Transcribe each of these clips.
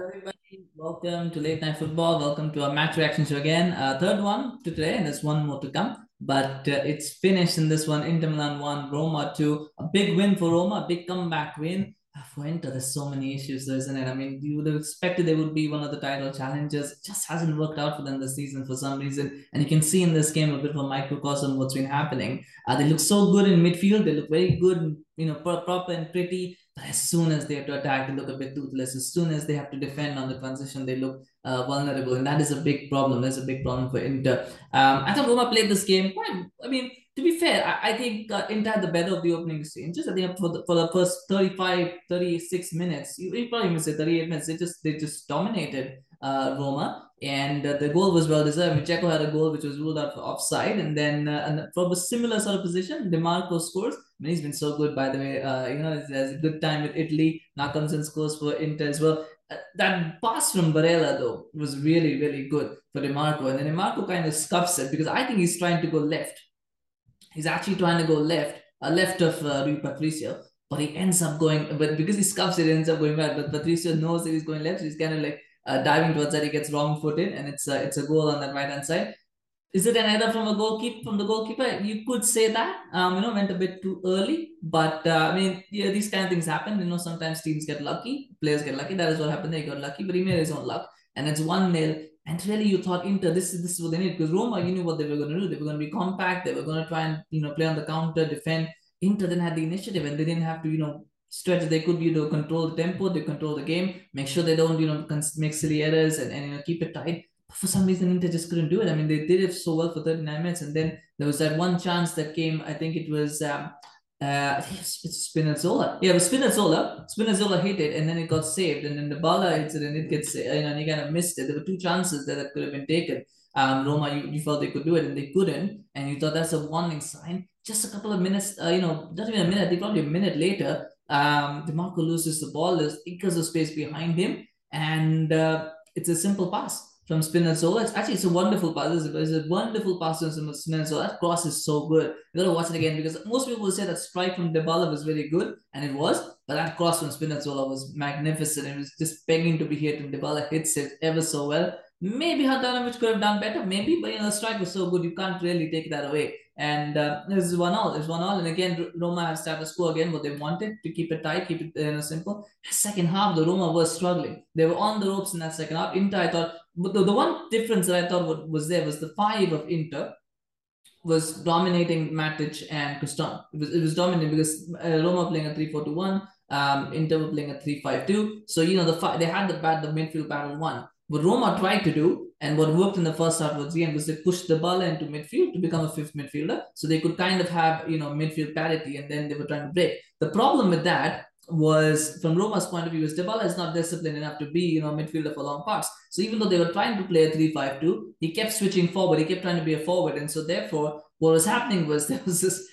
Everybody. Welcome to Late Night Football. Welcome to our match reaction show again. Uh, third one to today, and there's one more to come. But uh, it's finished in this one. Inter Milan 1, Roma 2. A big win for Roma, a big comeback win for Inter, there's so many issues, there, isn't it? I mean, you would have expected they would be one of the title challengers. It just hasn't worked out for them this season for some reason. And you can see in this game a bit of a microcosm what's been happening. Uh, they look so good in midfield. They look very good, you know, proper and pretty. As soon as they have to attack, they look a bit toothless. As soon as they have to defend on the transition, they look uh, vulnerable. And that is a big problem. That's a big problem for Inter. Um, I thought Roma played this game quite, I mean, to be fair, I, I think uh, Inter had the better of the opening exchanges. I think for the, for the first 35, 36 minutes, you, you probably even say 38 minutes, they just they just dominated uh, Roma. And uh, the goal was well deserved. Dzeko had a goal which was ruled out for offside. And then uh, and from a similar sort of position, Dimarco scores. He's been so good, by the way. Uh, you know, he has a good time with Italy. Now comes and scores for Inter as well. Uh, that pass from Barella, though, was really, really good for Dimarco. And then Dimarco kind of scuffs it because I think he's trying to go left He's actually trying to go left, uh, left of uh, Rui Patricio, but he ends up going, but because he scuffs it, ends up going right. But Patricio knows that he's going left, so he's kind of like uh, diving towards that. He gets wrong footed, and it's a, it's a goal on that right hand side. Is it an error from a goalkeeper from the goalkeeper? You could say that. Um, you know, went a bit too early, but uh, I mean, yeah, these kind of things happen. You know, sometimes teams get lucky, players get lucky. That is what happened. They got lucky, but he made his own luck, and it's one nil. And really, you thought Inter, this is this is what they need because Roma, you knew what they were going to do. They were going to be compact. They were going to try and you know play on the counter, defend. Inter then had the initiative, and they didn't have to you know stretch. They could you know control the tempo, they control the game, make sure they don't you know make silly errors, and, and you know keep it tight. For some reason, Inter just couldn't do it. I mean, they did it so well for 39 minutes, and then there was that one chance that came. I think it was. Um, uh, it's, Spinazzola. Yeah, it was Spinazzola. Spinazzola hit it and then it got saved. And then Dybala hits it and it gets, you know, and he kind of missed it. There were two chances that, that could have been taken. Um, Roma, you, you felt they could do it and they couldn't. And you thought that's a warning sign. Just a couple of minutes, uh, you know, not even a minute, they probably a minute later, um, Dimarco loses the ball. There's acres of space behind him. And uh, it's a simple pass from Spinazzola. It's actually it's a wonderful pass. It's a, wonderful pass from Spinazzola. That cross is so good. You gotta watch it again because most people will say that strike from Dybala was very good, and it was. But that cross from Spinazzola was magnificent. It was just begging to be hit, and Dybala hits it ever so well. Maybe Handanovic could have done better, maybe, but you know the strike was so good you can't really take that away. And uh, this is one all. It's one all. And again, Roma have to score again what they wanted to keep it tight, keep it you know, simple. Second half, the Roma was struggling. They were on the ropes in that second half. Inter, I thought, but the, the one difference that I thought was there was the five of Inter was dominating Matic and Cristante. It was, it was dominating because uh, Roma playing a 3 4 2 1, um, Inter were playing a 3 5 2. So, you know, the they had the, bad, the midfield battle one. What Roma tried to do and what worked in the first half was again was they pushed Dybala into midfield to become a fifth midfielder. So they could kind of have, you know, midfield parity and then they were trying to break. The problem with that was from Roma's point of view is Dybala is not disciplined enough to be, you know, midfielder for long parts. So even though they were trying to play a 3-5-2, he kept switching forward. He kept trying to be a forward. And so therefore, what was happening was there was this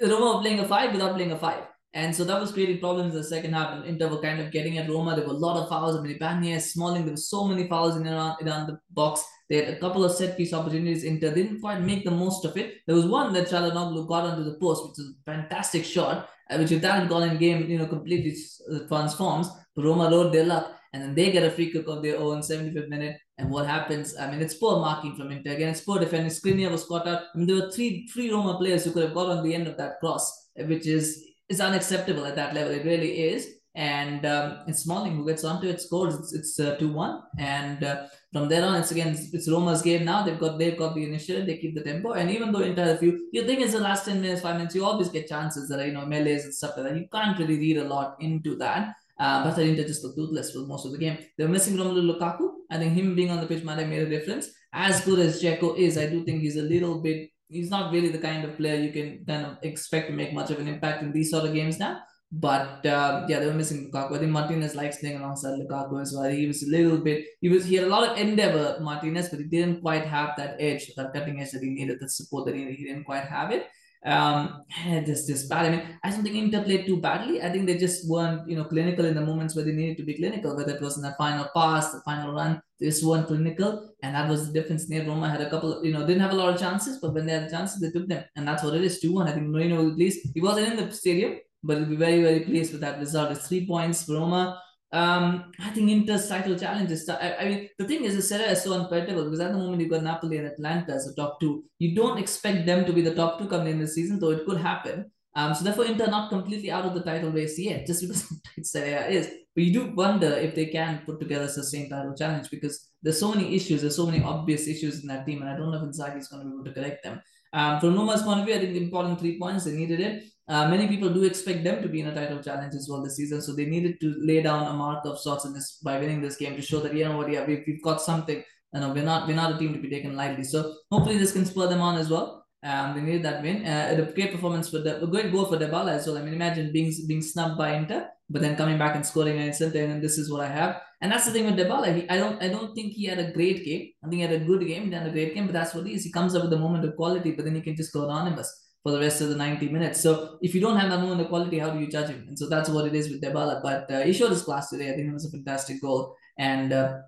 Roma playing a five without playing a five. And so that was creating problems in the second half. And Inter were kind of getting at Roma. There were a lot of fouls. I mean, Ibanez, Smalling, there were so many fouls in around, around the box. They had a couple of set piece opportunities. Inter didn't quite make the most of it. There was one that Calhanoglu got onto the post, which is a fantastic shot, uh, which if that had gone in game, you know, completely uh, transforms. But Roma rode their luck. And then they get a free kick of their own, 75th minute. And what happens? I mean, it's poor marking from Inter. Again, it's poor defending. Skriniar was caught out. I mean, there were three, three Roma players who could have got on the end of that cross, which is is unacceptable at that level. It really is. And um, it's Smalling who gets onto it, scores. It's it's uh, two one, and uh, from there on, it's again it's, it's, Roma's game now. They've got they've got the initiative. They keep the tempo, and even though Inter a few, you think it's the last ten minutes, five minutes, you always get chances that are you know melees and stuff like that. You can't really read a lot into that. Uh, but Inter just looked toothless for most of the game. They're missing Romelu Lukaku. I think him being on the pitch might have made a difference. As good as Dzeko is, I do think he's a little bit he's not really the kind of player you can kind of expect to make much of an impact in these sort of games now. But uh, yeah, they were missing Lukaku. I think Martinez likes playing alongside Lukaku as well. He was a little bit, he was he had a lot of endeavor, Martinez, but he didn't quite have that edge, that cutting edge that he needed, that support that he needed. He didn't quite have it. Um, just this bad. I mean, I don't think Inter played too badly. I think they just weren't, you know, clinical in the moments where they needed to be clinical, whether it was in the final pass, the final run, they just weren't clinical. And that was the difference. Near Roma had a couple, you know, didn't have a lot of chances, but when they had chances, they took them. And that's what it is, 2-1. I think Mourinho will at least, he wasn't in the stadium, but he'll be very, very pleased with that result. It's three points for Roma. Um, I think Inter's title challenge is. I, I mean, the thing is, the Serie is so unpredictable because at the moment you've got Napoli and Atalanta as the top two. You don't expect them to be the top two coming in the season, though it could happen. Um, so therefore, Inter not completely out of the title race yet, just because Serie A is. But you do wonder if they can put together a sustained title challenge because there's so many issues, there's so many obvious issues in that team, and I don't know if Inzaghi is going to be able to correct them. Um, from Roma's point of view, I think the important three points they needed it. Uh, many people do expect them to be in a title challenge as well this season, so they needed to lay down a mark of sorts in this by winning this game to show that you know what, yeah, we've, we've got something. You know, we're not we're not a team to be taken lightly. So hopefully this can spur them on as well. Um, they needed that win. Uh, a great performance for the a great goal for Dybala as well. I mean, imagine being being snubbed by Inter, but then coming back and scoring an instant, and this is what I have. And that's the thing with Dybala. He, I don't I don't think he had a great game. I think he had a good game, he had a great game, but that's what he is. He comes up with a moment of quality, but then he can just go anonymous for the rest of the 90 minutes. So if you don't have that moment of quality, how do you judge him? And so that's what it is with Dybala. But uh, he showed his class today. I think it was a fantastic goal. And uh,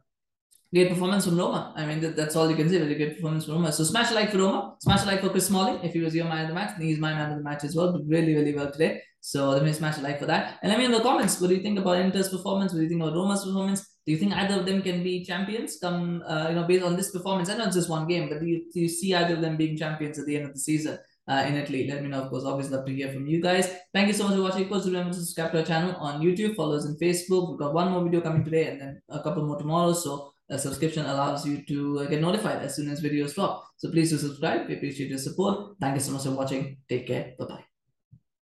great performance from Roma. I mean, that, that's all you can say. Really great performance from Roma. So smash a like for Roma. Smash a like for Chris Smalling. If he was your man of the match, he's my man of the match as well. But really, really well today. So let me smash a like for that. And let me in the comments, what do you think about Inter's performance? What do you think about Roma's performance? Do you think either of them can be champions come, uh, you know, based on this performance? I know it's just one game, but do you, do you see either of them being champions at the end of the season? Uh, in Italy. Let me know, of course. Always love to hear from you guys. Thank you so much for watching. Of course, remember to subscribe to our channel on YouTube, follow us on Facebook. We've got one more video coming today and then a couple more tomorrow. So a subscription allows you to uh, get notified as soon as videos drop. So please do subscribe. We appreciate your support. Thank you so much for watching. Take care. Bye-bye.